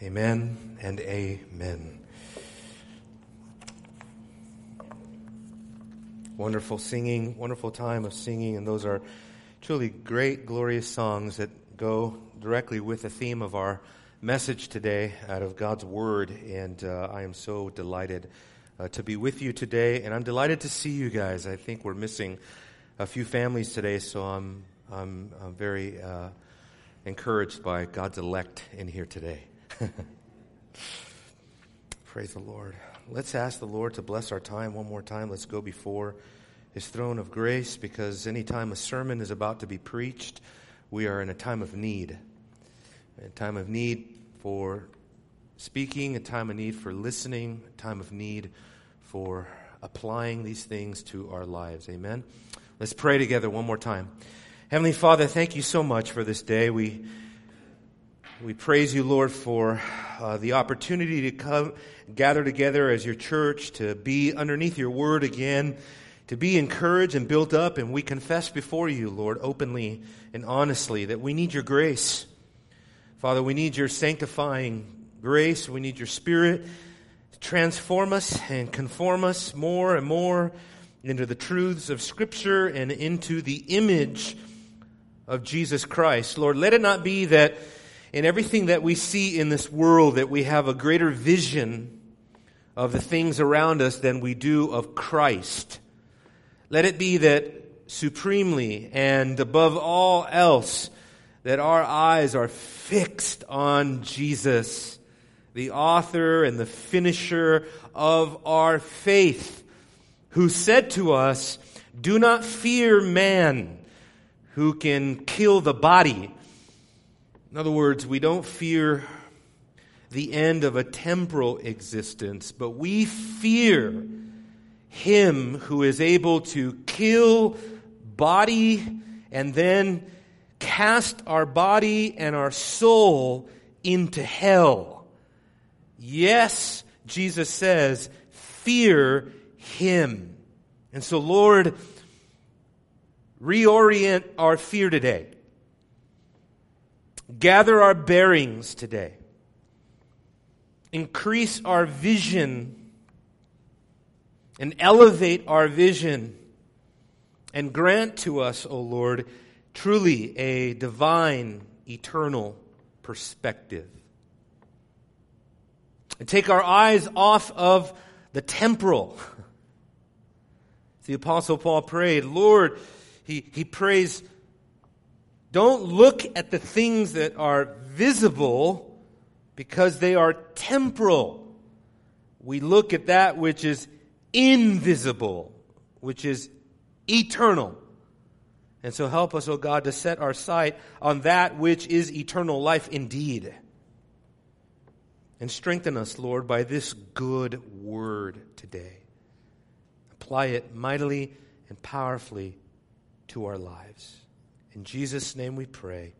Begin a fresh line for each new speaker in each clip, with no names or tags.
Amen and amen. Wonderful singing, wonderful time of singing, and those are truly great, glorious songs that go directly with the theme of our message today out of God's Word. And uh, I am so delighted uh, to be with you today, and I'm delighted to see you guys. I think we're missing a few families today, so I'm, I'm, I'm very uh, encouraged by God's elect in here today. Praise the Lord. Let's ask the Lord to bless our time one more time. Let's go before his throne of grace because anytime a sermon is about to be preached, we are in a time of need. A time of need for speaking, a time of need for listening, a time of need for applying these things to our lives. Amen. Let's pray together one more time. Heavenly Father, thank you so much for this day. We we praise you, Lord, for uh, the opportunity to come gather together as your church, to be underneath your word again, to be encouraged and built up. And we confess before you, Lord, openly and honestly, that we need your grace. Father, we need your sanctifying grace. We need your spirit to transform us and conform us more and more into the truths of Scripture and into the image of Jesus Christ. Lord, let it not be that in everything that we see in this world that we have a greater vision of the things around us than we do of Christ. Let it be that supremely and above all else, that our eyes are fixed on Jesus, the author and the finisher of our faith, who said to us, Do not fear man who can kill the body in other words, we don't fear the end of a temporal existence, but we fear him who is able to kill body and then cast our body and our soul into hell. Yes, Jesus says, fear him. And so, Lord, reorient our fear today gather our bearings today, increase our vision, and elevate our vision, and grant to us, O Lord, truly a divine, eternal perspective. And take our eyes off of the temporal. The Apostle Paul prayed, Lord, he, he prays don't look at the things that are visible because they are temporal. We look at that which is invisible, which is eternal. And so help us, O oh God, to set our sight on that which is eternal life indeed. And strengthen us, Lord, by this good word today. Apply it mightily and powerfully to our lives. In Jesus' name we pray.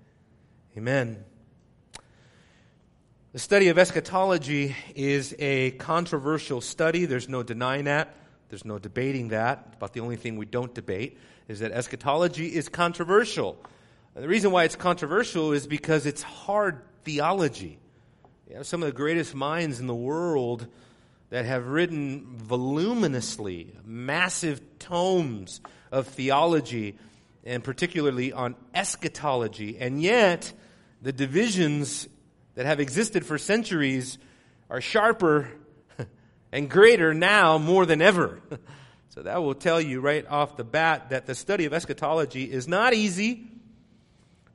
Amen. The study of eschatology is a controversial study. There's no denying that. There's no debating that. About the only thing we don't debate is that eschatology is controversial. And the reason why it's controversial is because it's hard theology. You know, some of the greatest minds in the world that have written voluminously, massive tomes of theology and particularly on eschatology. And yet, the divisions that have existed for centuries are sharper and greater now more than ever. So that will tell you right off the bat that the study of eschatology is not easy,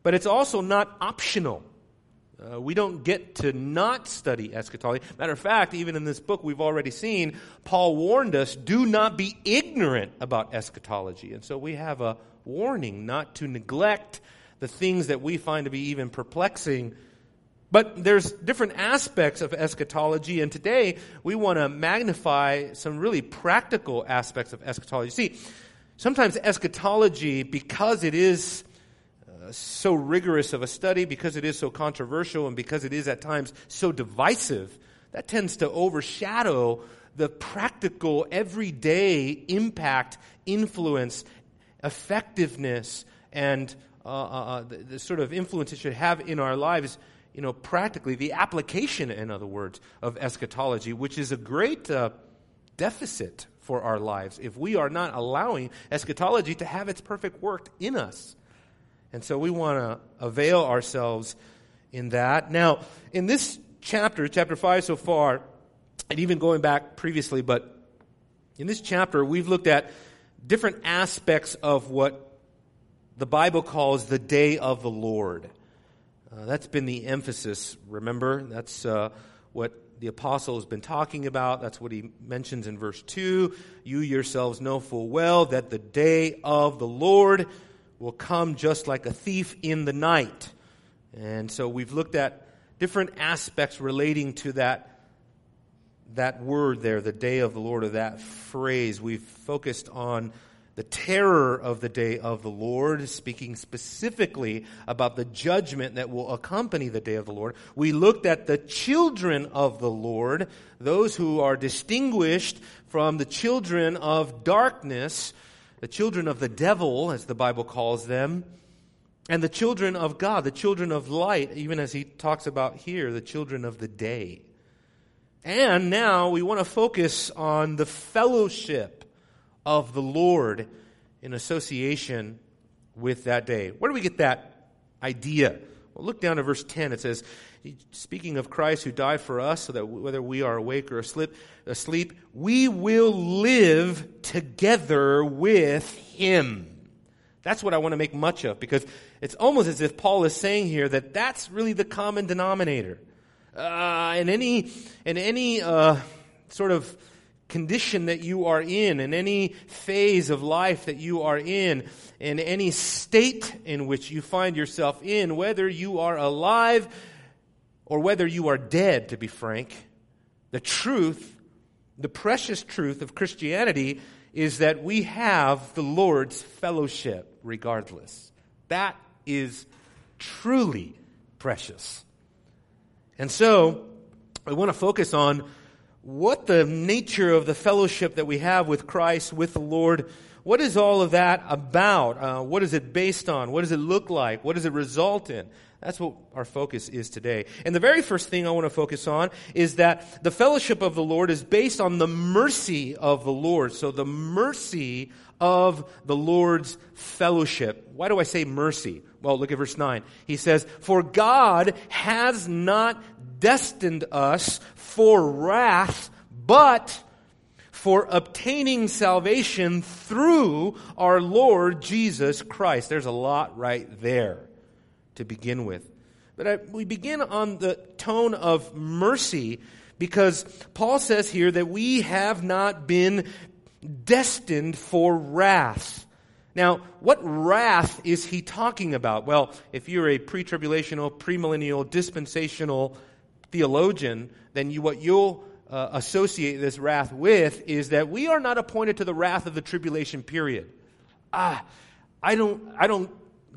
but it's also not optional. Uh, we don't get to not study eschatology. Matter of fact, even in this book we've already seen, Paul warned us do not be ignorant about eschatology. And so we have a warning not to neglect the things that we find to be even perplexing. But there's different aspects of eschatology, and today we want to magnify some really practical aspects of eschatology. See, sometimes eschatology, because it is uh, so rigorous of a study, because it is so controversial, and because it is at times so divisive, that tends to overshadow the practical, everyday impact, influence, effectiveness and uh, uh, uh, the, the, sort of influence it should have in our lives you know, practically the application, in other words, of eschatology, which is a great uh, deficit for our lives if we are not allowing eschatology to have its perfect work in us. And so we want to avail ourselves in that. Now, in this chapter, chapter 5 so far, and even going back previously, but in this chapter, we've looked at different aspects of what the Bible calls the day of the Lord. Uh, that's been the emphasis, remember? That's uh, what the apostle has been talking about. That's what he mentions in verse 2. You yourselves know full well that the day of the Lord will come just like a thief in the night. And so we've looked at different aspects relating to that that word there, the day of the Lord, or that phrase. We've focused on the terror of the day of the Lord, speaking specifically about the judgment that will accompany the day of the Lord. We looked at the children of the Lord, those who are distinguished from the children of darkness, the children of the devil, as the Bible calls them, and the children of God, the children of light, even as he talks about here, the children of the day. And now we want to focus on the fellowship of the Lord in association with that day. Where do we get that idea? Well, look down to verse 10. It says, Speaking of Christ who died for us, so that whether we are awake or asleep, asleep we will live together with him. That's what I want to make much of because it's almost as if Paul is saying here that that's really the common denominator. Uh, in any, in any uh, sort of condition that you are in, in any phase of life that you are in, in any state in which you find yourself in, whether you are alive or whether you are dead, to be frank, the truth, the precious truth of Christianity is that we have the Lord's fellowship regardless. That is truly precious. And so, I want to focus on what the nature of the fellowship that we have with Christ, with the Lord, what is all of that about? Uh, what is it based on? What does it look like? What does it result in? That's what our focus is today. And the very first thing I want to focus on is that the fellowship of the Lord is based on the mercy of the Lord. So the mercy of the Lord's fellowship. Why do I say mercy? Well, look at verse 9. He says, For God has not destined us for wrath, but for obtaining salvation through our Lord Jesus Christ. There's a lot right there to begin with. But I, we begin on the tone of mercy because Paul says here that we have not been destined for wrath. Now, what wrath is he talking about? Well, if you're a pre tribulational, premillennial, dispensational theologian, then you, what you'll uh, associate this wrath with is that we are not appointed to the wrath of the tribulation period. Ah, I don't, I don't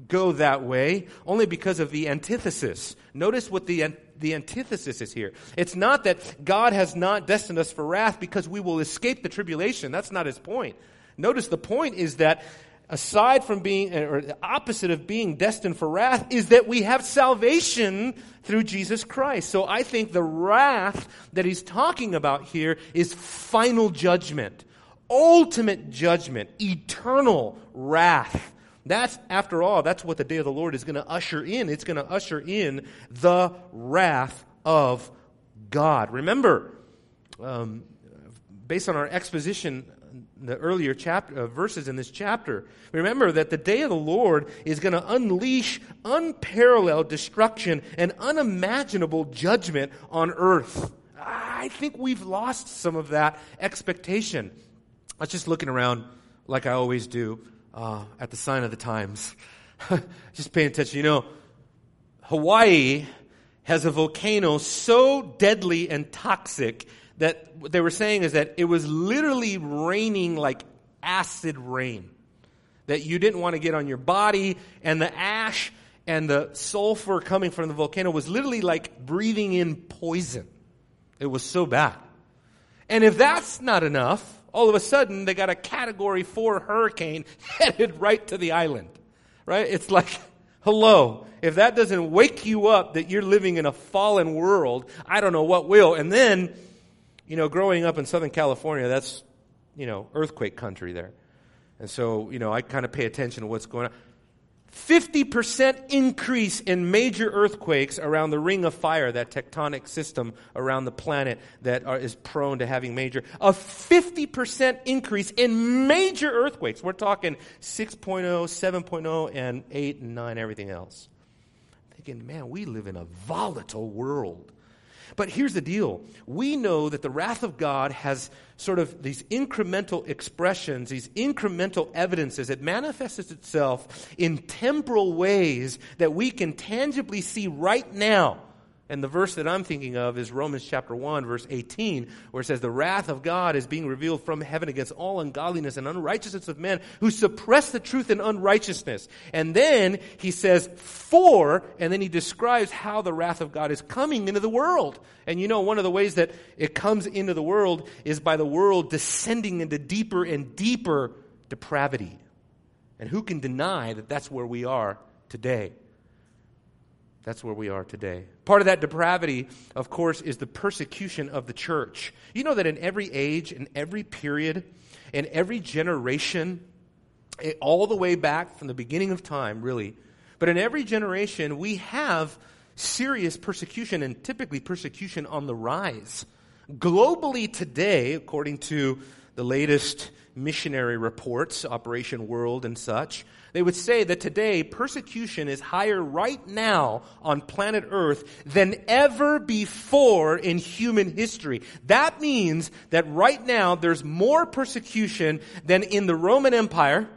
go that way only because of the antithesis. Notice what the, the antithesis is here. It's not that God has not destined us for wrath because we will escape the tribulation. That's not his point. Notice the point is that aside from being, or the opposite of being destined for wrath, is that we have salvation through Jesus Christ. So I think the wrath that he's talking about here is final judgment, ultimate judgment, eternal wrath. That's, after all, that's what the day of the Lord is going to usher in. It's going to usher in the wrath of God. Remember, um, based on our exposition the earlier chapter, uh, verses in this chapter. Remember that the day of the Lord is going to unleash unparalleled destruction and unimaginable judgment on earth. I think we've lost some of that expectation. I was just looking around, like I always do, uh, at the sign of the times. just paying attention. You know, Hawaii has a volcano so deadly and toxic that what they were saying is that it was literally raining like acid rain. That you didn't want to get on your body, and the ash and the sulfur coming from the volcano was literally like breathing in poison. It was so bad. And if that's not enough, all of a sudden they got a category four hurricane headed right to the island. Right? It's like, Hello. If that doesn't wake you up that you're living in a fallen world, I don't know what will. And then, you know, growing up in Southern California, that's, you know, earthquake country there. And so, you know, I kind of pay attention to what's going on. 50% increase in major earthquakes around the ring of fire, that tectonic system around the planet that are, is prone to having major. A 50% increase in major earthquakes. We're talking 6.0, 7.0, and 8 and 9, everything else. Thinking, man, we live in a volatile world. But here's the deal we know that the wrath of God has sort of these incremental expressions, these incremental evidences. It manifests itself in temporal ways that we can tangibly see right now. And the verse that I'm thinking of is Romans chapter 1, verse 18, where it says, The wrath of God is being revealed from heaven against all ungodliness and unrighteousness of men who suppress the truth in unrighteousness. And then he says, For, and then he describes how the wrath of God is coming into the world. And you know, one of the ways that it comes into the world is by the world descending into deeper and deeper depravity. And who can deny that that's where we are today? That's where we are today. Part of that depravity, of course, is the persecution of the church. You know that in every age, in every period, in every generation, eh, all the way back from the beginning of time, really, but in every generation, we have serious persecution and typically persecution on the rise. Globally today, according to the latest missionary reports, Operation World and such, they would say that today persecution is higher right now on planet Earth than ever before in human history. That means that right now there's more persecution than in the Roman Empire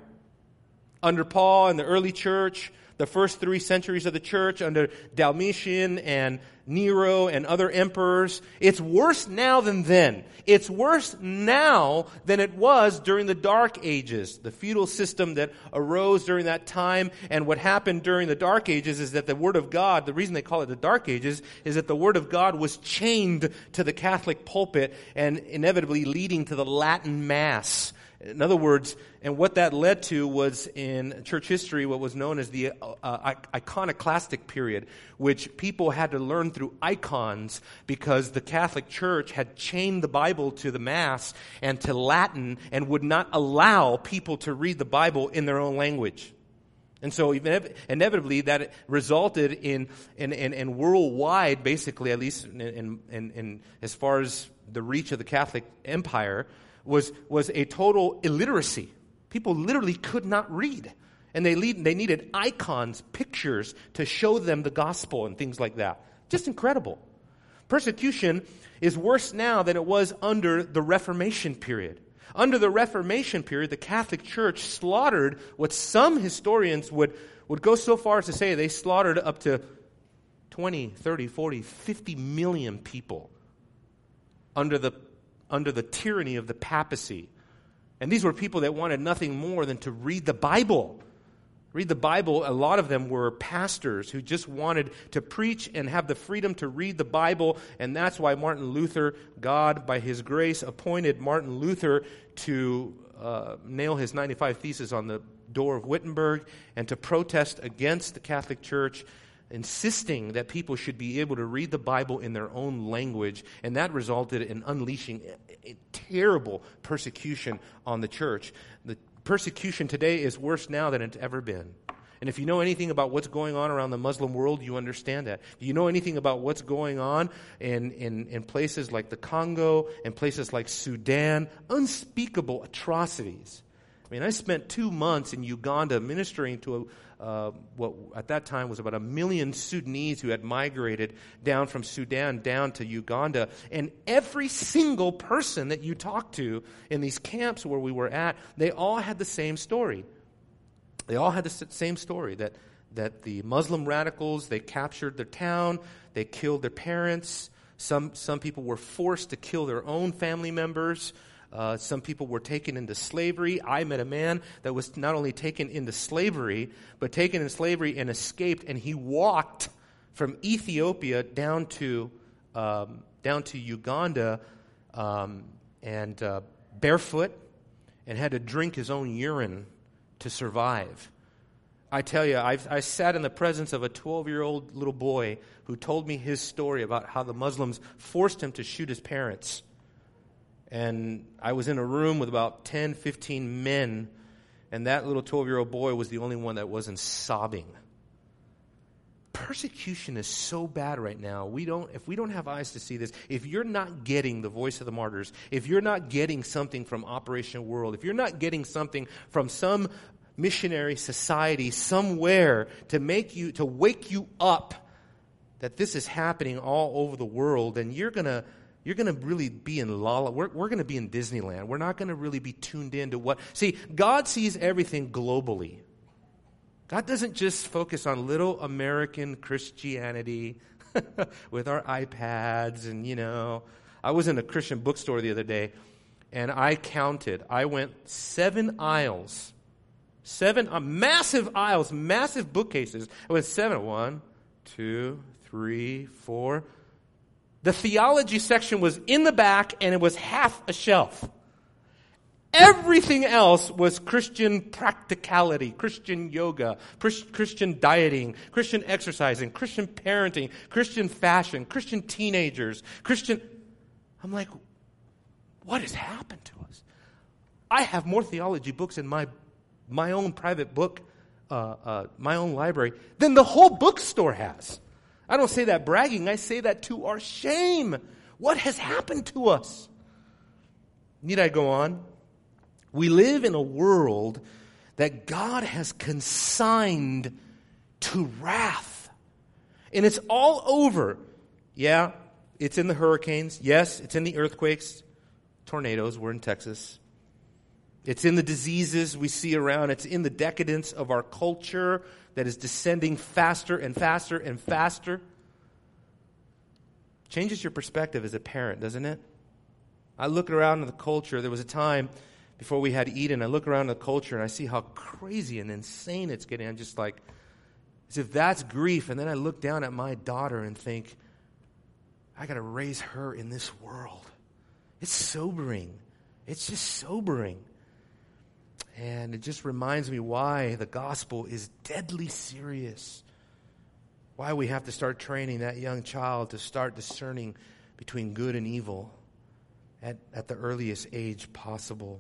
under Paul and the early church, the first three centuries of the church under Domitian and Nero and other emperors. It's worse now than then. It's worse now than it was during the Dark Ages, the feudal system that arose during that time. And what happened during the Dark Ages is that the Word of God, the reason they call it the Dark Ages, is that the Word of God was chained to the Catholic pulpit and inevitably leading to the Latin Mass. In other words, and what that led to was in church history what was known as the uh, uh, iconoclastic period, which people had to learn through icons because the Catholic Church had chained the Bible to the Mass and to Latin and would not allow people to read the Bible in their own language. And so inevitably that resulted in, in, in, in worldwide, basically, at least in, in, in, as far as the reach of the Catholic Empire, was, was a total illiteracy. People literally could not read. And they, lead, they needed icons, pictures to show them the gospel and things like that. Just incredible. Persecution is worse now than it was under the Reformation period. Under the Reformation period, the Catholic Church slaughtered what some historians would, would go so far as to say they slaughtered up to 20, 30, 40, 50 million people under the under the tyranny of the papacy. And these were people that wanted nothing more than to read the Bible. Read the Bible. A lot of them were pastors who just wanted to preach and have the freedom to read the Bible. And that's why Martin Luther, God, by his grace, appointed Martin Luther to uh, nail his 95 Theses on the door of Wittenberg and to protest against the Catholic Church insisting that people should be able to read the Bible in their own language, and that resulted in unleashing a, a terrible persecution on the church. The persecution today is worse now than it's ever been. And if you know anything about what's going on around the Muslim world, you understand that. Do you know anything about what's going on in, in, in places like the Congo and places like Sudan? Unspeakable atrocities. I mean, I spent two months in Uganda ministering to a, uh, what at that time was about a million Sudanese who had migrated down from Sudan down to Uganda. And every single person that you talked to in these camps where we were at, they all had the same story. They all had the same story that, that the Muslim radicals, they captured their town, they killed their parents. Some, some people were forced to kill their own family members. Uh, some people were taken into slavery. I met a man that was not only taken into slavery, but taken in slavery and escaped, and he walked from Ethiopia down to um, down to Uganda um, and uh, barefoot, and had to drink his own urine to survive. I tell you, I've, I sat in the presence of a 12 year old little boy who told me his story about how the Muslims forced him to shoot his parents. And I was in a room with about 10, 15 men, and that little 12 year old boy was the only one that wasn't sobbing. Persecution is so bad right now. We don't, if we don't have eyes to see this, if you're not getting the voice of the martyrs, if you're not getting something from Operation World, if you're not getting something from some missionary society somewhere to make you, to wake you up that this is happening all over the world, and you're going to you're going to really be in la la. We're, we're going to be in Disneyland. We're not going to really be tuned in to what. See, God sees everything globally. God doesn't just focus on little American Christianity with our iPads and, you know. I was in a Christian bookstore the other day, and I counted. I went seven aisles Seven uh, massive aisles, massive bookcases. It was seven. One, two, three, four. The theology section was in the back and it was half a shelf. Everything else was Christian practicality, Christian yoga, Christian dieting, Christian exercising, Christian parenting, Christian fashion, Christian teenagers, Christian. I'm like, what has happened to us? I have more theology books in my my own private book, uh, uh, my own library, than the whole bookstore has. I don't say that bragging, I say that to our shame. What has happened to us? Need I go on? We live in a world that God has consigned to wrath. And it's all over. Yeah, it's in the hurricanes. Yes, it's in the earthquakes, tornadoes. We're in Texas. It's in the diseases we see around. It's in the decadence of our culture that is descending faster and faster and faster. Changes your perspective as a parent, doesn't it? I look around at the culture. There was a time before we had Eden. I look around the culture and I see how crazy and insane it's getting. I'm just like, as if that's grief. And then I look down at my daughter and think, I got to raise her in this world. It's sobering. It's just sobering. And it just reminds me why the gospel is deadly serious. Why we have to start training that young child to start discerning between good and evil at, at the earliest age possible.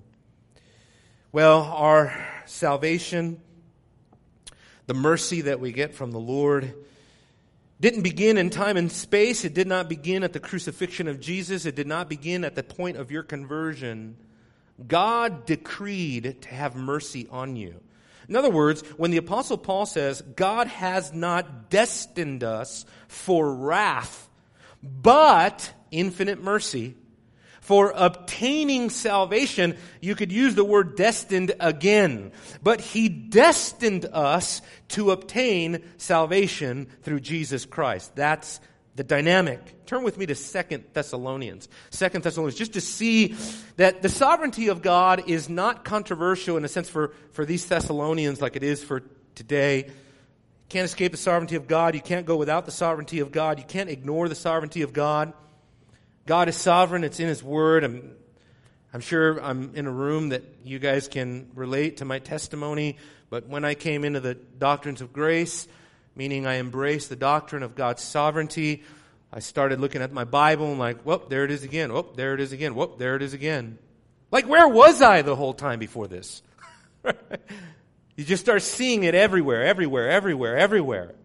Well, our salvation, the mercy that we get from the Lord, didn't begin in time and space. It did not begin at the crucifixion of Jesus. It did not begin at the point of your conversion. God decreed to have mercy on you. In other words, when the Apostle Paul says, God has not destined us for wrath, but infinite mercy, for obtaining salvation, you could use the word destined again. But he destined us to obtain salvation through Jesus Christ. That's the dynamic. Turn with me to Second Thessalonians. Second Thessalonians, just to see that the sovereignty of God is not controversial in a sense for, for these Thessalonians like it is for today. Can't escape the sovereignty of God. You can't go without the sovereignty of God. You can't ignore the sovereignty of God. God is sovereign. It's in His Word. I'm, I'm sure I'm in a room that you guys can relate to my testimony. But when I came into the doctrines of grace, meaning I embraced the doctrine of God's sovereignty. I started looking at my Bible and like, whoop, there it is again. Whoop, there it is again. Whoop, there it is again. Like, where was I the whole time before this? you just start seeing it everywhere, everywhere, everywhere, everywhere.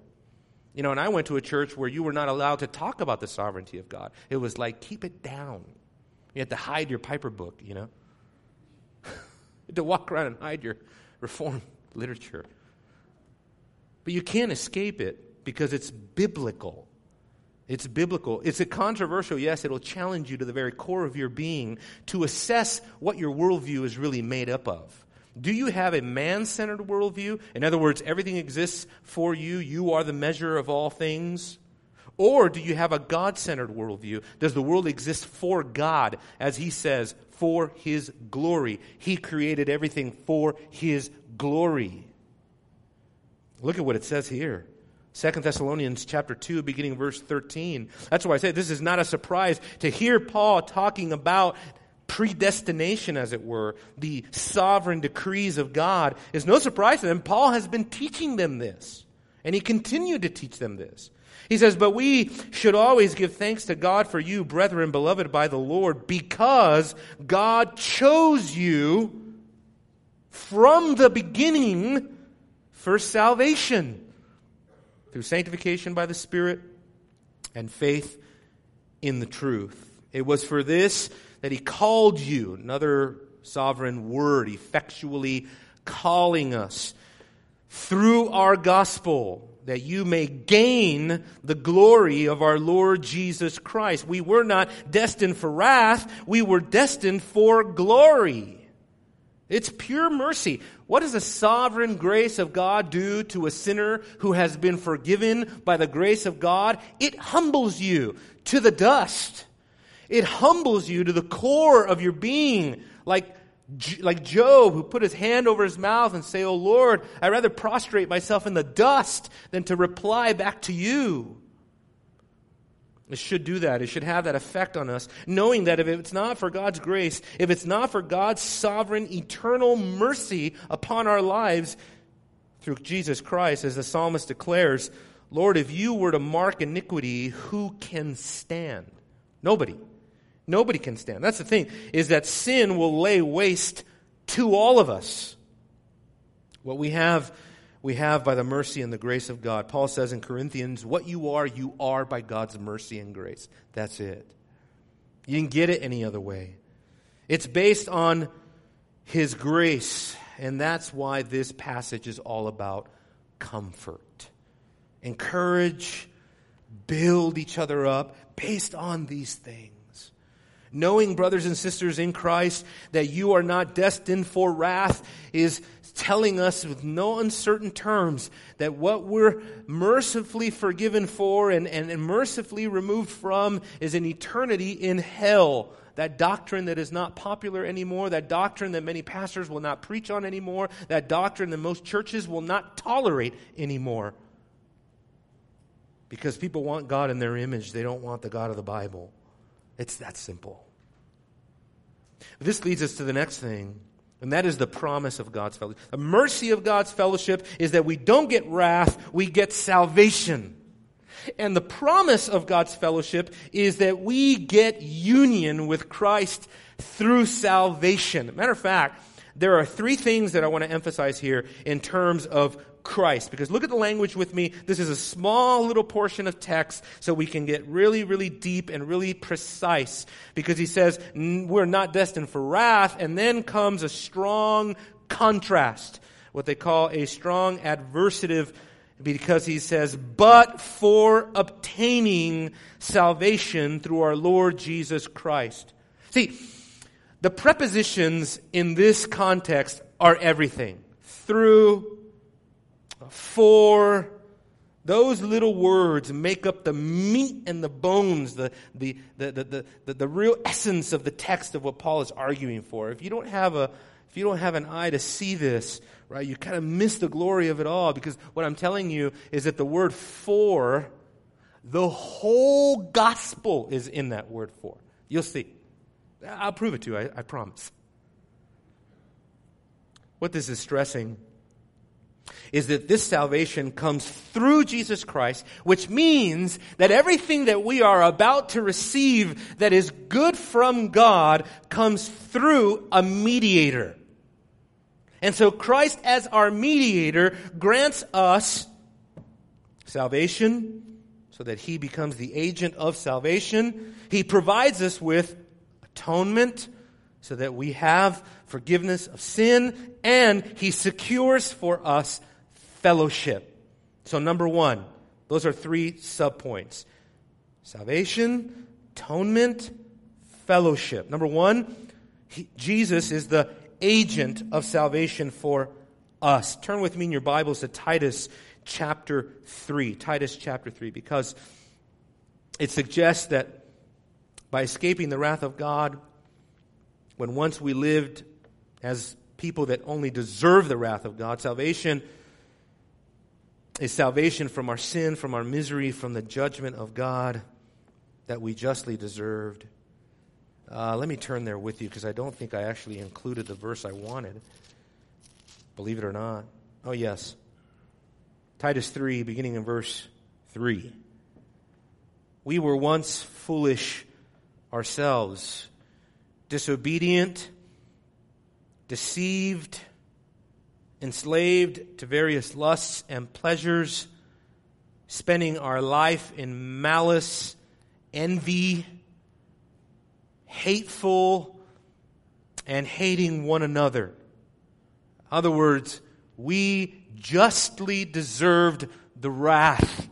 You know, and I went to a church where you were not allowed to talk about the sovereignty of God. It was like, keep it down. You had to hide your Piper book, you know? you had to walk around and hide your reform literature. But you can't escape it because it's biblical. It's biblical. It's a controversial, yes, it'll challenge you to the very core of your being to assess what your worldview is really made up of. Do you have a man centered worldview? In other words, everything exists for you, you are the measure of all things? Or do you have a God centered worldview? Does the world exist for God, as He says, for His glory? He created everything for His glory. Look at what it says here. 2 Thessalonians chapter 2 beginning verse 13. That's why I say this is not a surprise to hear Paul talking about predestination, as it were, the sovereign decrees of God, is no surprise to them. Paul has been teaching them this, and he continued to teach them this. He says, But we should always give thanks to God for you, brethren, beloved by the Lord, because God chose you from the beginning for salvation through sanctification by the Spirit and faith in the truth. It was for this that He called you, another sovereign word, effectually calling us through our gospel that you may gain the glory of our Lord Jesus Christ. We were not destined for wrath, we were destined for glory. It's pure mercy. What does the sovereign grace of God do to a sinner who has been forgiven by the grace of God? It humbles you to the dust. It humbles you to the core of your being, like like Job, who put his hand over his mouth and say, Oh Lord, I'd rather prostrate myself in the dust than to reply back to you. It should do that. It should have that effect on us, knowing that if it's not for God's grace, if it's not for God's sovereign, eternal mercy upon our lives through Jesus Christ, as the psalmist declares, Lord, if you were to mark iniquity, who can stand? Nobody. Nobody can stand. That's the thing, is that sin will lay waste to all of us. What we have, we have by the mercy and the grace of God. Paul says in Corinthians, what you are, you are by God's mercy and grace. That's it. You didn't get it any other way. It's based on His grace, and that's why this passage is all about comfort. Encourage, build each other up based on these things knowing, brothers and sisters in Christ, that you are not destined for wrath is telling us with no uncertain terms that what we're mercifully forgiven for and, and, and mercifully removed from is an eternity in hell. That doctrine that is not popular anymore, that doctrine that many pastors will not preach on anymore, that doctrine that most churches will not tolerate anymore. Because people want God in their image, they don't want the God of the Bible. It's that simple. This leads us to the next thing, and that is the promise of God's fellowship. The mercy of God's fellowship is that we don't get wrath, we get salvation. And the promise of God's fellowship is that we get union with Christ through salvation. Matter of fact, there are three things that I want to emphasize here in terms of Christ. Because look at the language with me. This is a small little portion of text, so we can get really, really deep and really precise. Because he says, we're not destined for wrath, and then comes a strong contrast, what they call a strong adversative because he says, but for obtaining salvation through our Lord Jesus Christ. See, the prepositions in this context are everything. Through, for, those little words make up the meat and the bones, the, the, the, the, the, real essence of the text of what Paul is arguing for. If you don't have a, if you don't have an eye to see this, right, you kind of miss the glory of it all because what I'm telling you is that the word for, the whole gospel is in that word for. You'll see. I'll prove it to you, I, I promise. What this is stressing is that this salvation comes through Jesus Christ, which means that everything that we are about to receive that is good from God comes through a mediator. And so Christ, as our mediator, grants us salvation so that he becomes the agent of salvation. He provides us with atonement so that we have forgiveness of sin, and he secures for us fellowship. So, number one, those are three subpoints salvation, atonement, fellowship. Number one, he, Jesus is the agent of salvation for us. Turn with me in your Bibles to Titus chapter 3. Titus chapter 3, because it suggests that by escaping the wrath of God when once we lived as people that only deserve the wrath of God. Salvation is salvation from our sin, from our misery, from the judgment of God that we justly deserved. Uh, let me turn there with you because I don't think I actually included the verse I wanted. Believe it or not. Oh, yes. Titus 3, beginning in verse 3. We were once foolish ourselves, disobedient, deceived, enslaved to various lusts and pleasures, spending our life in malice, envy, hateful, and hating one another. In other words, we justly deserved the wrath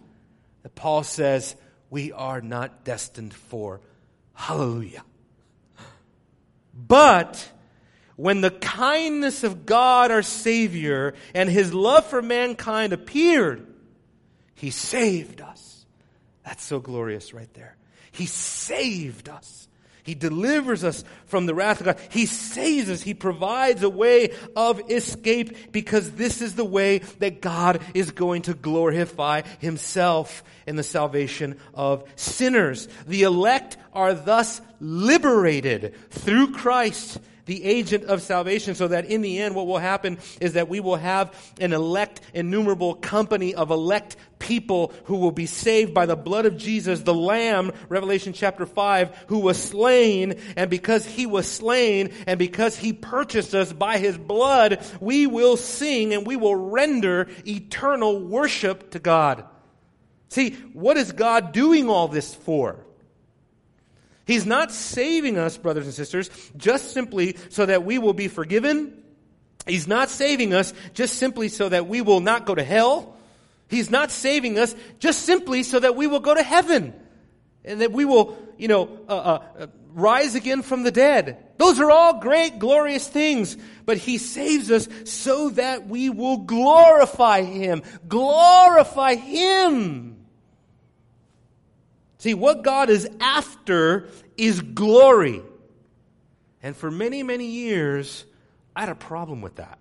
that Paul says we are not destined for. Hallelujah. But when the kindness of God our Savior and His love for mankind appeared, He saved us. That's so glorious right there. He saved us. He delivers us from the wrath of God. He saves us. He provides a way of escape because this is the way that God is going to glorify Himself in the salvation of sinners. The elect are thus liberated through Christ the agent of salvation, so that in the end, what will happen is that we will have an elect, innumerable company of elect people who will be saved by the blood of Jesus, the Lamb, Revelation chapter 5, who was slain, and because he was slain, and because he purchased us by his blood, we will sing and we will render eternal worship to God. See, what is God doing all this for? He's not saving us, brothers and sisters, just simply so that we will be forgiven. He's not saving us just simply so that we will not go to hell. He's not saving us just simply so that we will go to heaven and that we will, you know, uh, uh, uh rise again from the dead. Those are all great, glorious things. But He saves us so that we will glorify Him. Glorify Him. See, what God is after is glory. And for many, many years, I had a problem with that.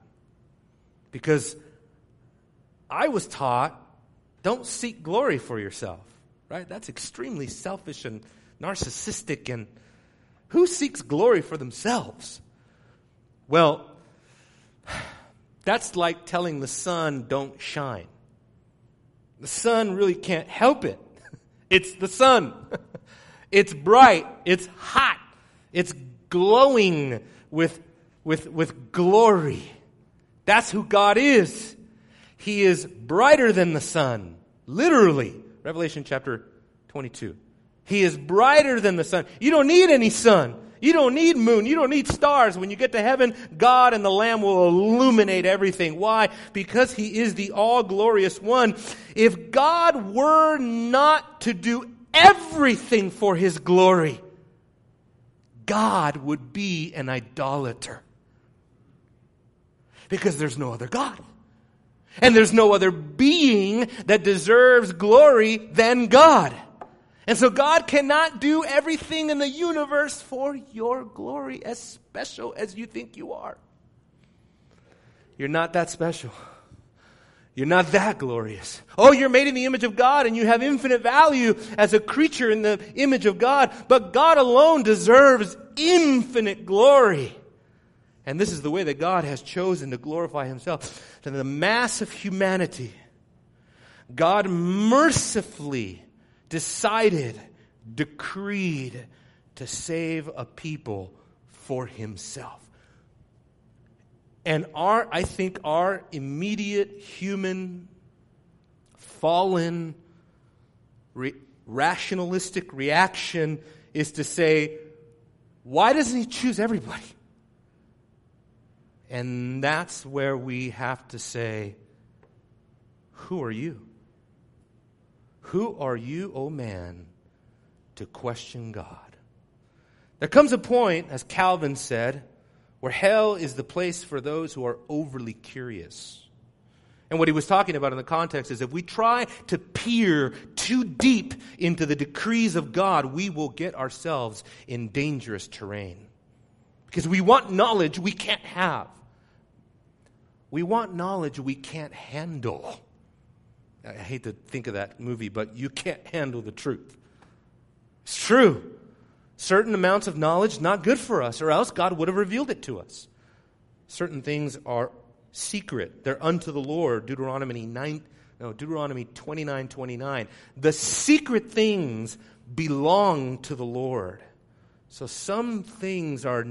Because I was taught don't seek glory for yourself, right? That's extremely selfish and narcissistic. And who seeks glory for themselves? Well, that's like telling the sun don't shine. The sun really can't help it. It's the sun. it's bright. It's hot. It's glowing with, with, with glory. That's who God is. He is brighter than the sun. Literally. Revelation chapter 22. He is brighter than the sun. You don't need any sun. You don't need moon. You don't need stars. When you get to heaven, God and the Lamb will illuminate everything. Why? Because He is the all glorious one. If God were not to do everything for His glory, God would be an idolater. Because there's no other God. And there's no other being that deserves glory than God. And so God cannot do everything in the universe for your glory, as special as you think you are. You're not that special. You're not that glorious. Oh, you're made in the image of God and you have infinite value as a creature in the image of God, but God alone deserves infinite glory. And this is the way that God has chosen to glorify himself. To the mass of humanity, God mercifully decided, decreed to save a people for himself. And our, I think, our immediate human, fallen, re- rationalistic reaction is to say, why doesn't he choose everybody? And that's where we have to say, who are you? Who are you, O man, to question God? There comes a point, as Calvin said, where hell is the place for those who are overly curious. And what he was talking about in the context is if we try to peer too deep into the decrees of God, we will get ourselves in dangerous terrain. Because we want knowledge we can't have. We want knowledge we can't handle. I hate to think of that movie, but you can't handle the truth. It's true. Certain amounts of knowledge, not good for us, or else God would have revealed it to us. Certain things are secret. They're unto the Lord. Deuteronomy 9, no, Deuteronomy 29, 29. The secret things belong to the Lord. So some things are,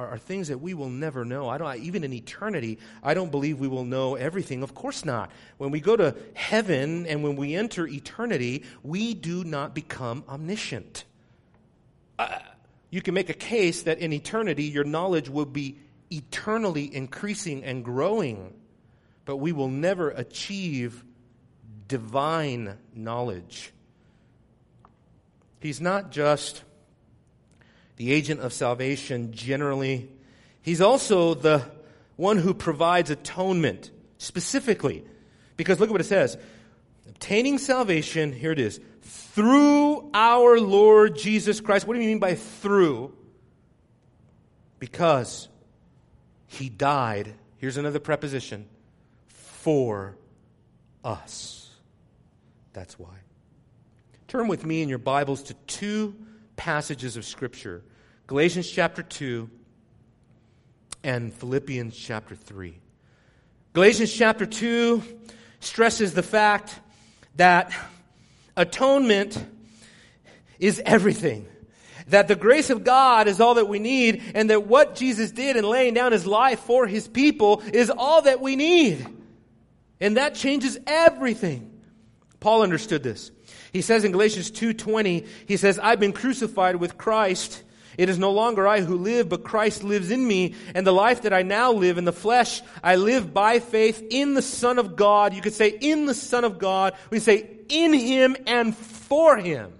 are, are, things that we will never know. I don't, even in eternity, I don't believe we will know everything. Of course not. When we go to heaven and when we enter eternity, we do not become omniscient. Uh, you can make a case that in eternity your knowledge will be eternally increasing and growing, but we will never achieve divine knowledge. He's not just the agent of salvation generally, he's also the one who provides atonement specifically. Because look at what it says obtaining salvation, here it is, through our Lord Jesus Christ. What do you mean by through? Because he died, here's another preposition, for us. That's why. Turn with me in your Bibles to two passages of Scripture Galatians chapter 2 and Philippians chapter 3. Galatians chapter 2 stresses the fact that atonement is everything. That the grace of God is all that we need, and that what Jesus did in laying down his life for his people is all that we need. And that changes everything. Paul understood this. He says in Galatians 2:20, he says, "I've been crucified with Christ. It is no longer I who live, but Christ lives in me, and the life that I now live in the flesh, I live by faith in the Son of God." You could say in the Son of God. We say in him and for him,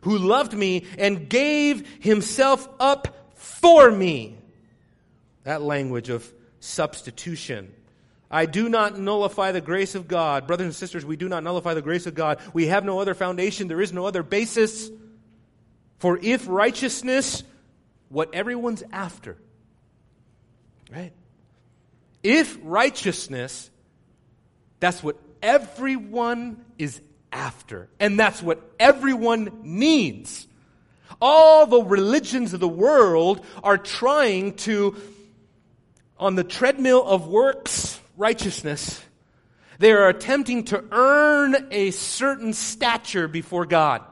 who loved me and gave himself up for me. That language of substitution. I do not nullify the grace of God. Brothers and sisters, we do not nullify the grace of God. We have no other foundation. There is no other basis. For if righteousness, what everyone's after, right? If righteousness, that's what everyone is after. And that's what everyone needs. All the religions of the world are trying to, on the treadmill of works righteousness, they are attempting to earn a certain stature before God.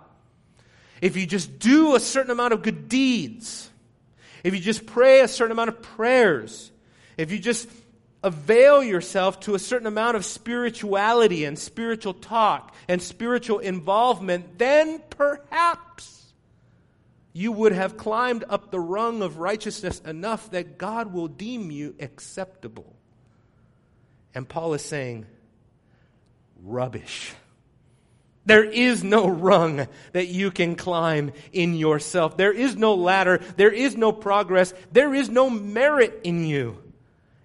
If you just do a certain amount of good deeds, if you just pray a certain amount of prayers, if you just avail yourself to a certain amount of spirituality and spiritual talk and spiritual involvement, then perhaps you would have climbed up the rung of righteousness enough that God will deem you acceptable. And Paul is saying, rubbish. There is no rung that you can climb in yourself. There is no ladder. There is no progress. There is no merit in you.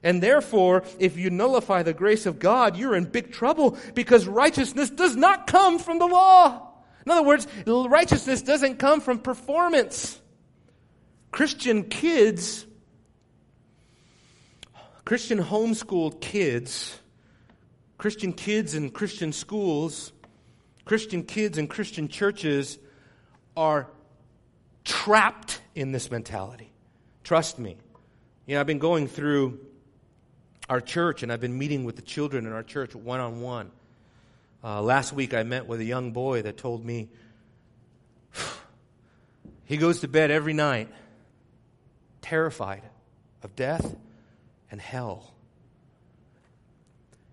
And therefore, if you nullify the grace of God, you're in big trouble because righteousness does not come from the law. In other words, righteousness doesn't come from performance. Christian kids, Christian homeschooled kids, Christian kids in Christian schools, Christian kids in Christian churches are trapped in this mentality. Trust me. You know, I've been going through our church, and I've been meeting with the children in our church one on one. Last week, I met with a young boy that told me he goes to bed every night terrified of death and hell.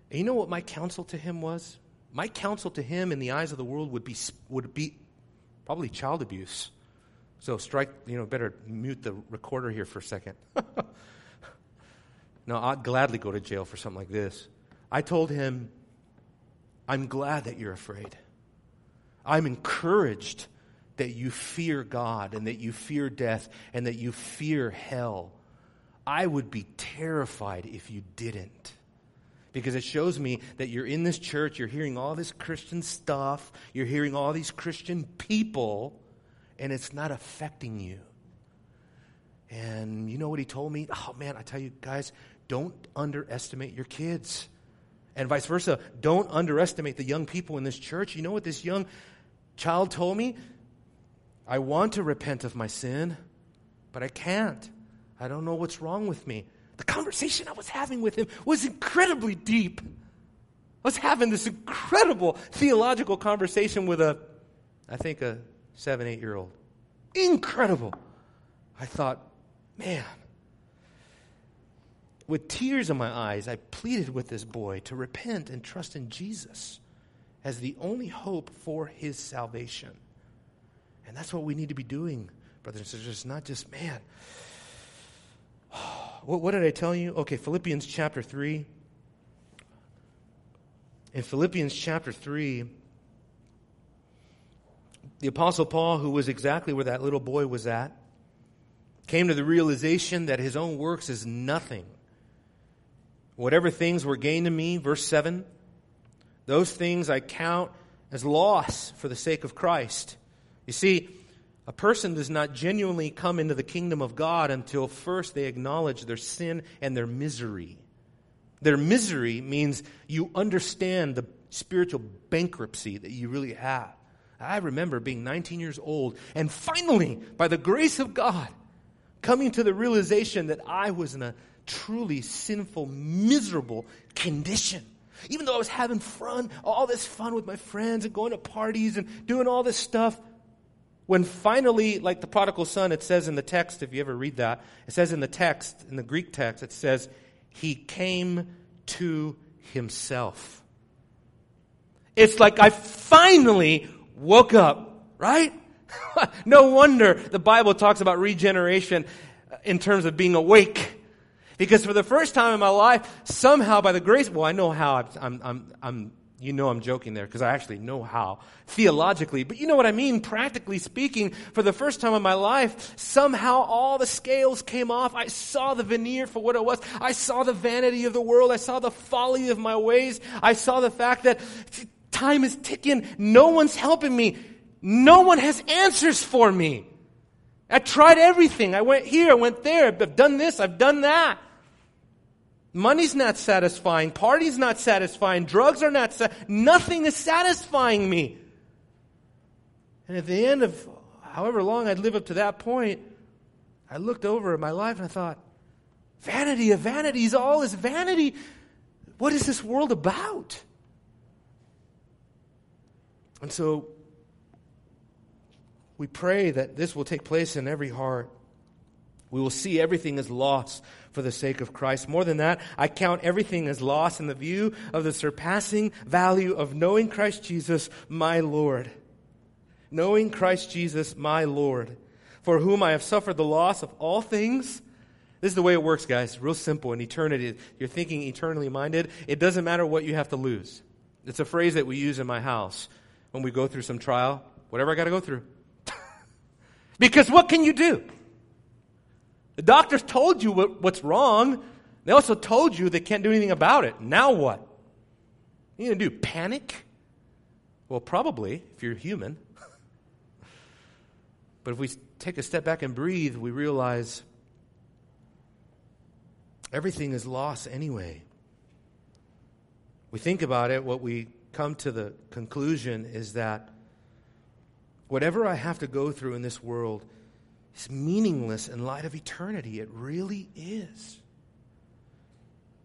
And you know what my counsel to him was? My counsel to him in the eyes of the world would be, would be probably child abuse. So strike, you know, better mute the recorder here for a second. No, I'd gladly go to jail for something like this. I told him, I'm glad that you're afraid. I'm encouraged that you fear God and that you fear death and that you fear hell. I would be terrified if you didn't. Because it shows me that you're in this church, you're hearing all this Christian stuff, you're hearing all these Christian people, and it's not affecting you. And you know what he told me? Oh man, I tell you guys, don't underestimate your kids. And vice versa, don't underestimate the young people in this church. You know what this young child told me? I want to repent of my sin, but I can't. I don't know what's wrong with me. The conversation I was having with him was incredibly deep. I was having this incredible theological conversation with a, I think, a seven, eight year old. Incredible. I thought, man, with tears in my eyes, I pleaded with this boy to repent and trust in Jesus as the only hope for his salvation. And that's what we need to be doing, brothers and sisters. Not just, man, what, what did I tell you? Okay, Philippians chapter 3. In Philippians chapter 3, the Apostle Paul, who was exactly where that little boy was at, came to the realization that his own works is nothing. Whatever things were gained to me, verse 7, those things I count as loss for the sake of Christ. You see, a person does not genuinely come into the kingdom of God until first they acknowledge their sin and their misery. Their misery means you understand the spiritual bankruptcy that you really have. I remember being 19 years old and finally, by the grace of God, coming to the realization that I was in a truly sinful, miserable condition. Even though I was having fun, all this fun with my friends and going to parties and doing all this stuff, when finally, like the prodigal son, it says in the text, if you ever read that, it says in the text, in the Greek text, it says, he came to himself. It's like I finally woke up, right? no wonder the Bible talks about regeneration uh, in terms of being awake. Because for the first time in my life, somehow by the grace, well, I know how, I'm, I'm, I'm you know I'm joking there because I actually know how theologically, but you know what I mean practically speaking. For the first time in my life, somehow all the scales came off. I saw the veneer for what it was. I saw the vanity of the world. I saw the folly of my ways. I saw the fact that time is ticking. No one's helping me. No one has answers for me. I tried everything. I went here, I went there. I've done this, I've done that. Money's not satisfying. Party's not satisfying. Drugs are not, sa- nothing is satisfying me. And at the end of however long I'd live up to that point, I looked over at my life and I thought, vanity of vanities, all is vanity. What is this world about? And so we pray that this will take place in every heart. We will see everything as loss for the sake of Christ. More than that, I count everything as loss in the view of the surpassing value of knowing Christ Jesus, my Lord. Knowing Christ Jesus, my Lord, for whom I have suffered the loss of all things. This is the way it works, guys. Real simple. In eternity, you're thinking eternally minded. It doesn't matter what you have to lose. It's a phrase that we use in my house when we go through some trial. Whatever I got to go through. because what can you do? The doctors told you what, what's wrong. They also told you they can't do anything about it. Now what? You gonna do panic? Well, probably if you're human. but if we take a step back and breathe, we realize everything is lost anyway. We think about it, what we come to the conclusion is that whatever I have to go through in this world is meaningless in light of eternity. It really is.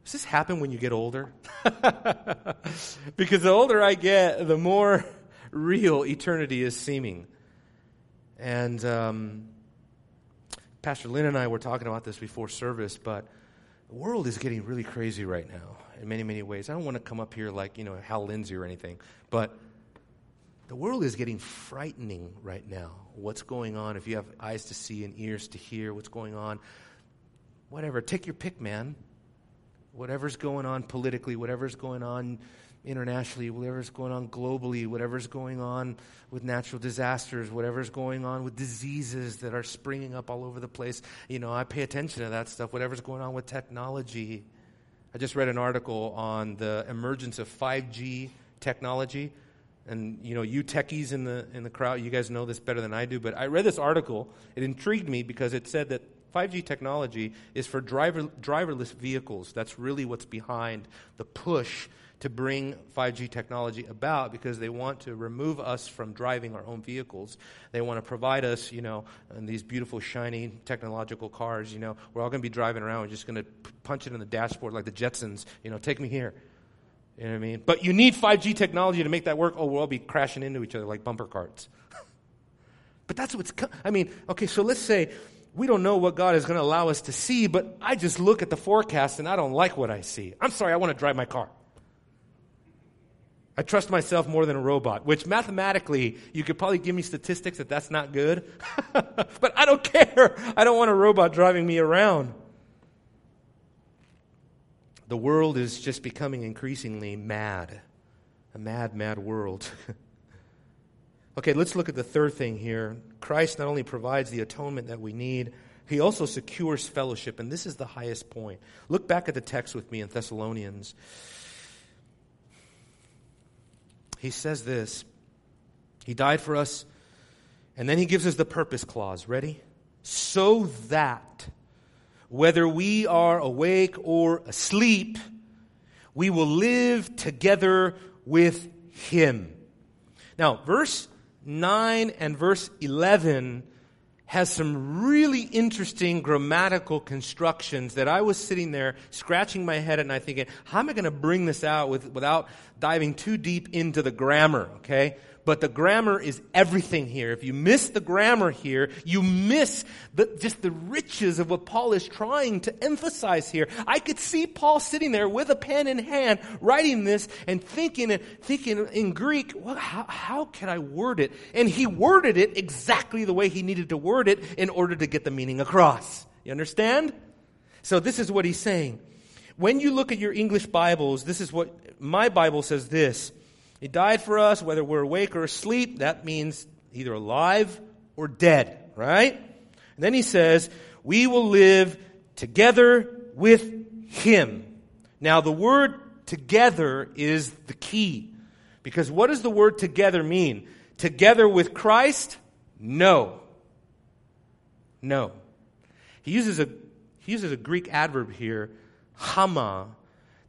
Does this happen when you get older? because the older I get, the more real eternity is seeming. And um, Pastor Lynn and I were talking about this before service, but the world is getting really crazy right now in many, many ways. I don't want to come up here like, you know, Hal Lindsey or anything, but the world is getting frightening right now. What's going on? If you have eyes to see and ears to hear what's going on, whatever, take your pick, man. Whatever's going on politically, whatever's going on internationally, whatever's going on globally, whatever's going on with natural disasters, whatever's going on with diseases that are springing up all over the place. You know, I pay attention to that stuff, whatever's going on with technology. I just read an article on the emergence of 5G technology and you know you techies in the in the crowd you guys know this better than i do but i read this article it intrigued me because it said that 5g technology is for driver driverless vehicles that's really what's behind the push to bring 5G technology about because they want to remove us from driving our own vehicles. They want to provide us, you know, in these beautiful, shiny technological cars. You know, we're all going to be driving around. We're just going to punch it in the dashboard like the Jetsons. You know, take me here. You know what I mean? But you need 5G technology to make that work. Oh, we'll all be crashing into each other like bumper carts. but that's what's. Co- I mean, okay, so let's say we don't know what God is going to allow us to see, but I just look at the forecast and I don't like what I see. I'm sorry, I want to drive my car. I trust myself more than a robot, which mathematically, you could probably give me statistics that that's not good. but I don't care. I don't want a robot driving me around. The world is just becoming increasingly mad. A mad, mad world. okay, let's look at the third thing here. Christ not only provides the atonement that we need, he also secures fellowship, and this is the highest point. Look back at the text with me in Thessalonians he says this He died for us, and then he gives us the purpose clause. Ready? So that whether we are awake or asleep, we will live together with him. Now, verse 9 and verse 11 has some really interesting grammatical constructions that I was sitting there scratching my head and I thinking, how am I going to bring this out with, without diving too deep into the grammar, okay? But the grammar is everything here. If you miss the grammar here, you miss the, just the riches of what Paul is trying to emphasize here. I could see Paul sitting there with a pen in hand, writing this and thinking, thinking in Greek, well, how, how can I word it? And he worded it exactly the way he needed to word it in order to get the meaning across. You understand? So this is what he's saying. When you look at your English Bibles, this is what my Bible says this. He died for us, whether we're awake or asleep. That means either alive or dead, right? And then he says, we will live together with him. Now, the word together is the key. Because what does the word together mean? Together with Christ? No. No. He uses a, he uses a Greek adverb here, hama,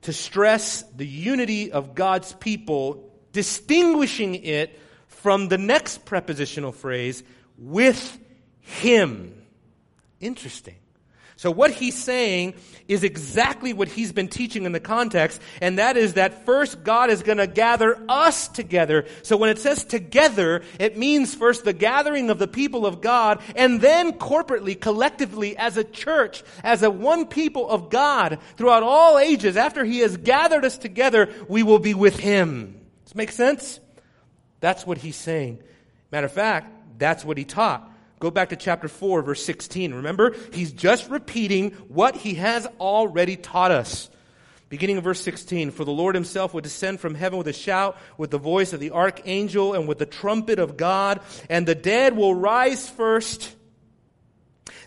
to stress the unity of God's people distinguishing it from the next prepositional phrase, with him. Interesting. So what he's saying is exactly what he's been teaching in the context, and that is that first God is going to gather us together. So when it says together, it means first the gathering of the people of God, and then corporately, collectively, as a church, as a one people of God throughout all ages, after he has gathered us together, we will be with him. Does make sense? That's what he's saying. Matter of fact, that's what he taught. Go back to chapter 4, verse 16. Remember, he's just repeating what he has already taught us. Beginning of verse 16, for the Lord himself will descend from heaven with a shout, with the voice of the archangel, and with the trumpet of God, and the dead will rise first.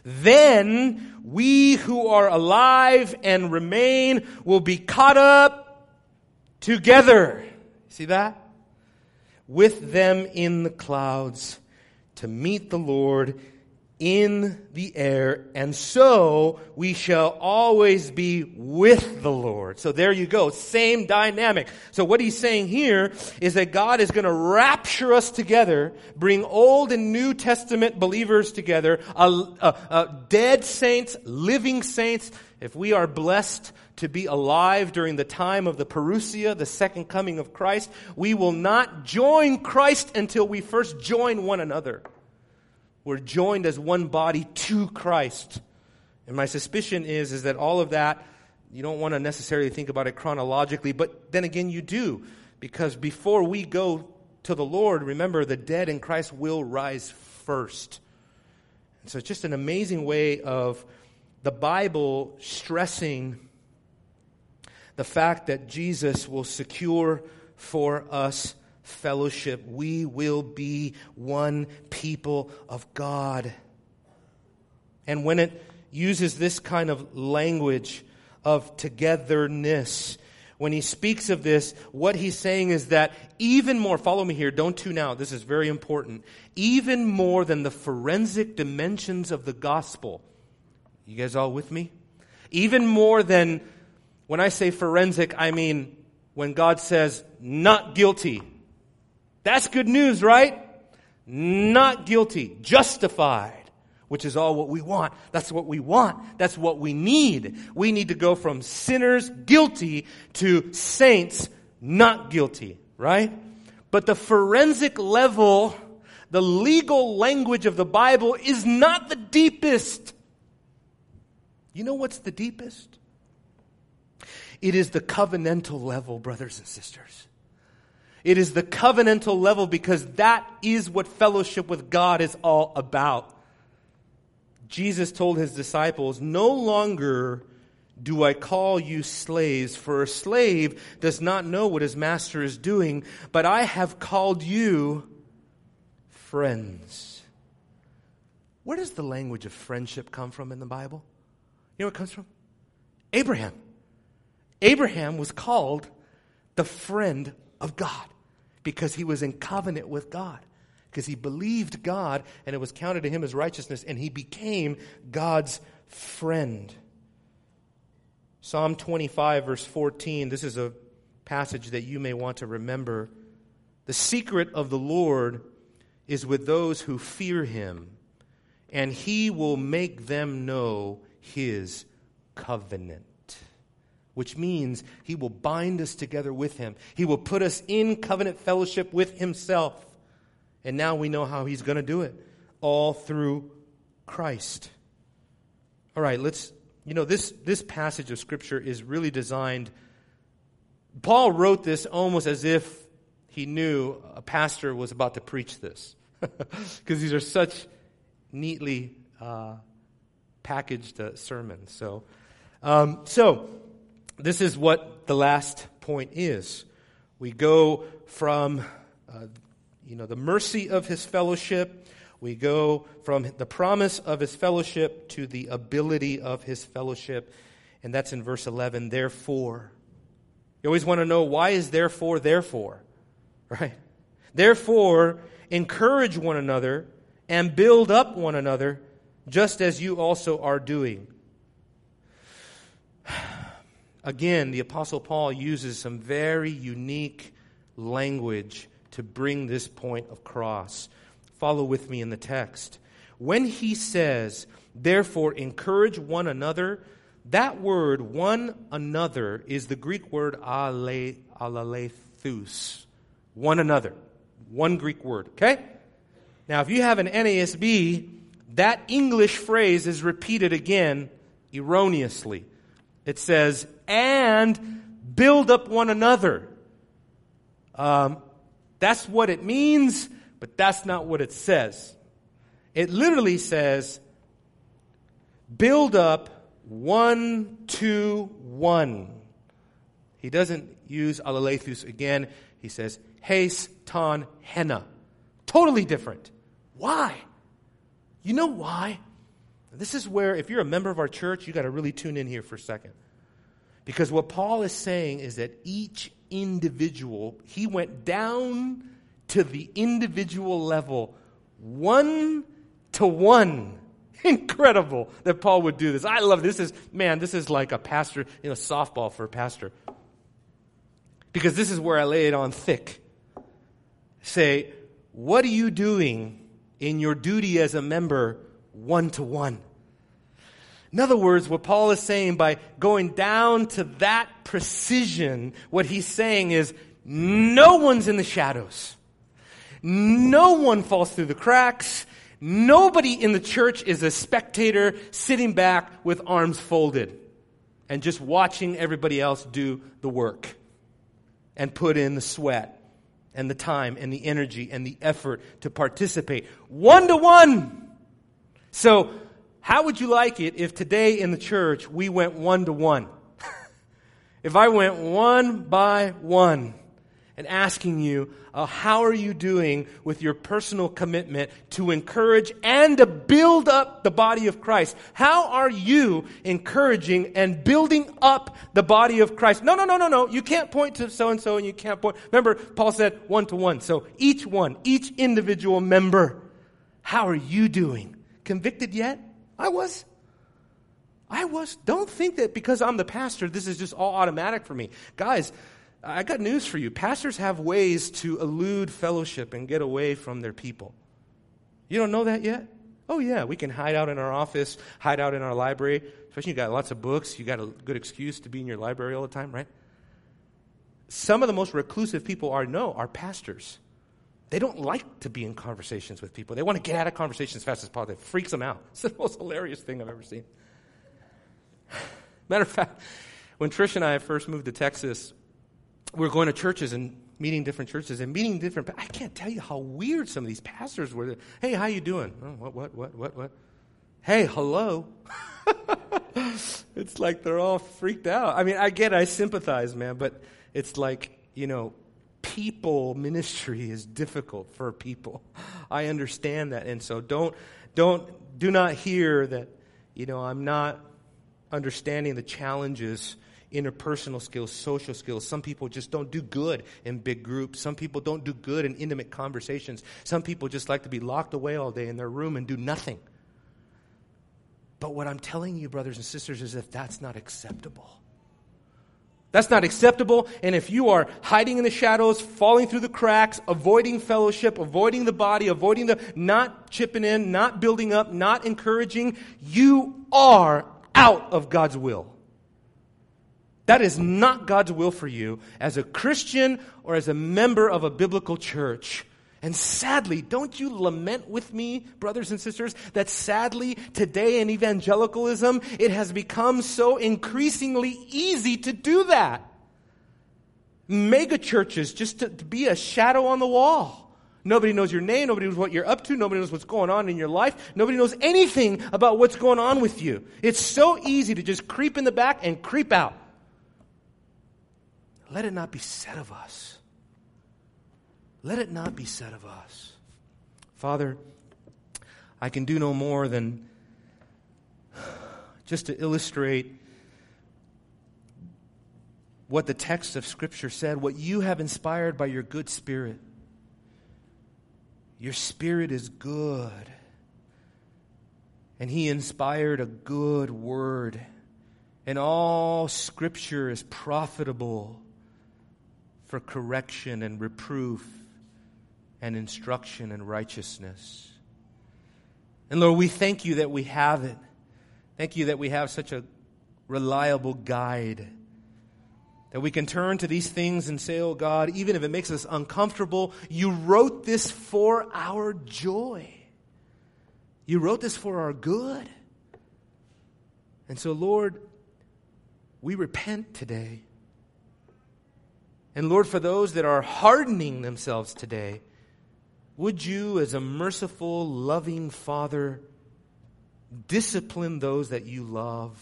Then we who are alive and remain will be caught up together See that? With them in the clouds to meet the Lord in the air, and so we shall always be with the Lord. So there you go. Same dynamic. So what he's saying here is that God is going to rapture us together, bring Old and New Testament believers together, a, a, a dead saints, living saints. If we are blessed to be alive during the time of the parousia, the second coming of Christ, we will not join Christ until we first join one another. We're joined as one body to Christ. And my suspicion is, is that all of that, you don't want to necessarily think about it chronologically, but then again, you do. Because before we go to the Lord, remember, the dead in Christ will rise first. And so it's just an amazing way of the Bible stressing the fact that Jesus will secure for us fellowship. We will be one people of God. And when it uses this kind of language of togetherness, when he speaks of this, what he's saying is that even more, follow me here, don't tune out, this is very important. Even more than the forensic dimensions of the gospel. You guys all with me? Even more than when I say forensic, I mean when God says, not guilty. That's good news, right? Not guilty, justified which is all what we want. That's what we want. That's what we need. We need to go from sinners guilty to saints not guilty, right? But the forensic level, the legal language of the Bible is not the deepest. You know what's the deepest? It is the covenantal level, brothers and sisters. It is the covenantal level because that is what fellowship with God is all about. Jesus told his disciples, No longer do I call you slaves, for a slave does not know what his master is doing, but I have called you friends. Where does the language of friendship come from in the Bible? You know where it comes from? Abraham. Abraham was called the friend of God because he was in covenant with God because he believed God and it was counted to him as righteousness and he became God's friend. Psalm 25, verse 14, this is a passage that you may want to remember. The secret of the Lord is with those who fear him, and he will make them know his covenant. Which means he will bind us together with him. He will put us in covenant fellowship with himself. And now we know how he's going to do it all through Christ. All right, let's, you know, this, this passage of Scripture is really designed. Paul wrote this almost as if he knew a pastor was about to preach this. Because these are such neatly uh, packaged uh, sermons. So, um, so, this is what the last point is. We go from uh, you know, the mercy of his fellowship. We go from the promise of his fellowship to the ability of his fellowship. And that's in verse 11. Therefore. You always want to know why is therefore, therefore? Right? Therefore, encourage one another and build up one another, just as you also are doing. Again, the Apostle Paul uses some very unique language to bring this point across. Follow with me in the text. When he says, therefore, encourage one another, that word, one another, is the Greek word ale, alalethus. One another. One Greek word, okay? Now, if you have an NASB, that English phrase is repeated again erroneously. It says, and build up one another. Um, that's what it means, but that's not what it says. It literally says, build up one to one. He doesn't use alalethus again. He says, heis ton hena. Totally different. Why? You know why? This is where, if you're a member of our church, you got to really tune in here for a second. Because what Paul is saying is that each individual, he went down to the individual level, one to one. Incredible that Paul would do this. I love this is man, this is like a pastor, you know, softball for a pastor. Because this is where I lay it on thick. Say, what are you doing in your duty as a member one to one? In other words, what Paul is saying by going down to that precision, what he's saying is no one's in the shadows. No one falls through the cracks. Nobody in the church is a spectator sitting back with arms folded and just watching everybody else do the work and put in the sweat and the time and the energy and the effort to participate one to one. So how would you like it if today in the church we went one to one? if I went one by one and asking you, uh, how are you doing with your personal commitment to encourage and to build up the body of Christ? How are you encouraging and building up the body of Christ? No, no, no, no, no. You can't point to so and so and you can't point. Remember, Paul said one to one. So each one, each individual member, how are you doing? Convicted yet? I was. I was. Don't think that because I'm the pastor, this is just all automatic for me. Guys, I got news for you. Pastors have ways to elude fellowship and get away from their people. You don't know that yet? Oh, yeah, we can hide out in our office, hide out in our library. Especially you got lots of books, you got a good excuse to be in your library all the time, right? Some of the most reclusive people I know are pastors. They don't like to be in conversations with people. They want to get out of conversations as fast as possible. It freaks them out. It's the most hilarious thing I've ever seen. Matter of fact, when Trish and I first moved to Texas, were going to churches and meeting different churches and meeting different. I can't tell you how weird some of these pastors were. Hey, how you doing? Oh, what, what, what, what, what? Hey, hello. it's like they're all freaked out. I mean, I get, it, I sympathize, man, but it's like you know, people ministry is difficult for people. I understand that, and so don't, don't, do not hear that. You know, I'm not understanding the challenges interpersonal skills, social skills. Some people just don't do good in big groups. Some people don't do good in intimate conversations. Some people just like to be locked away all day in their room and do nothing. But what I'm telling you, brothers and sisters, is that that's not acceptable. That's not acceptable. And if you are hiding in the shadows, falling through the cracks, avoiding fellowship, avoiding the body, avoiding the, not chipping in, not building up, not encouraging, you are out of God's will. That is not God's will for you as a Christian or as a member of a biblical church. And sadly, don't you lament with me, brothers and sisters, that sadly today in evangelicalism, it has become so increasingly easy to do that. Mega churches, just to, to be a shadow on the wall. Nobody knows your name. Nobody knows what you're up to. Nobody knows what's going on in your life. Nobody knows anything about what's going on with you. It's so easy to just creep in the back and creep out let it not be said of us. Let it not be said of us. Father, I can do no more than just to illustrate what the text of Scripture said, what you have inspired by your good Spirit. Your Spirit is good. And He inspired a good word. And all Scripture is profitable for correction and reproof and instruction and righteousness. And Lord, we thank you that we have it. Thank you that we have such a reliable guide. That we can turn to these things and say, Oh God, even if it makes us uncomfortable, you wrote this for our joy. You wrote this for our good. And so, Lord, we repent today. And Lord, for those that are hardening themselves today, would you, as a merciful, loving Father, discipline those that you love?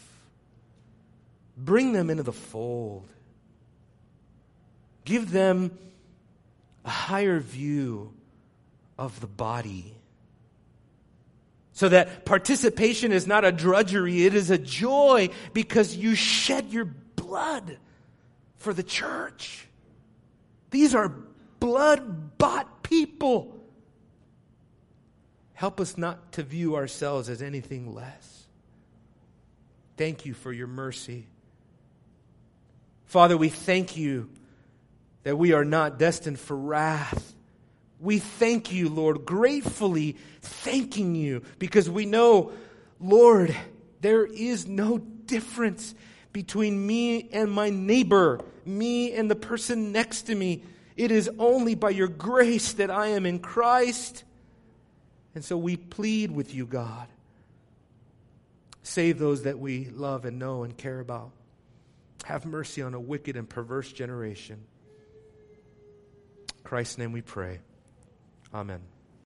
Bring them into the fold. Give them a higher view of the body. So that participation is not a drudgery, it is a joy because you shed your blood for the church. These are blood bought people. Help us not to view ourselves as anything less. Thank you for your mercy. Father, we thank you that we are not destined for wrath. We thank you, Lord, gratefully thanking you because we know, Lord, there is no difference between me and my neighbor, me and the person next to me. It is only by your grace that I am in Christ. And so we plead with you, God. Save those that we love and know and care about. Have mercy on a wicked and perverse generation. In Christ's name we pray. Amen.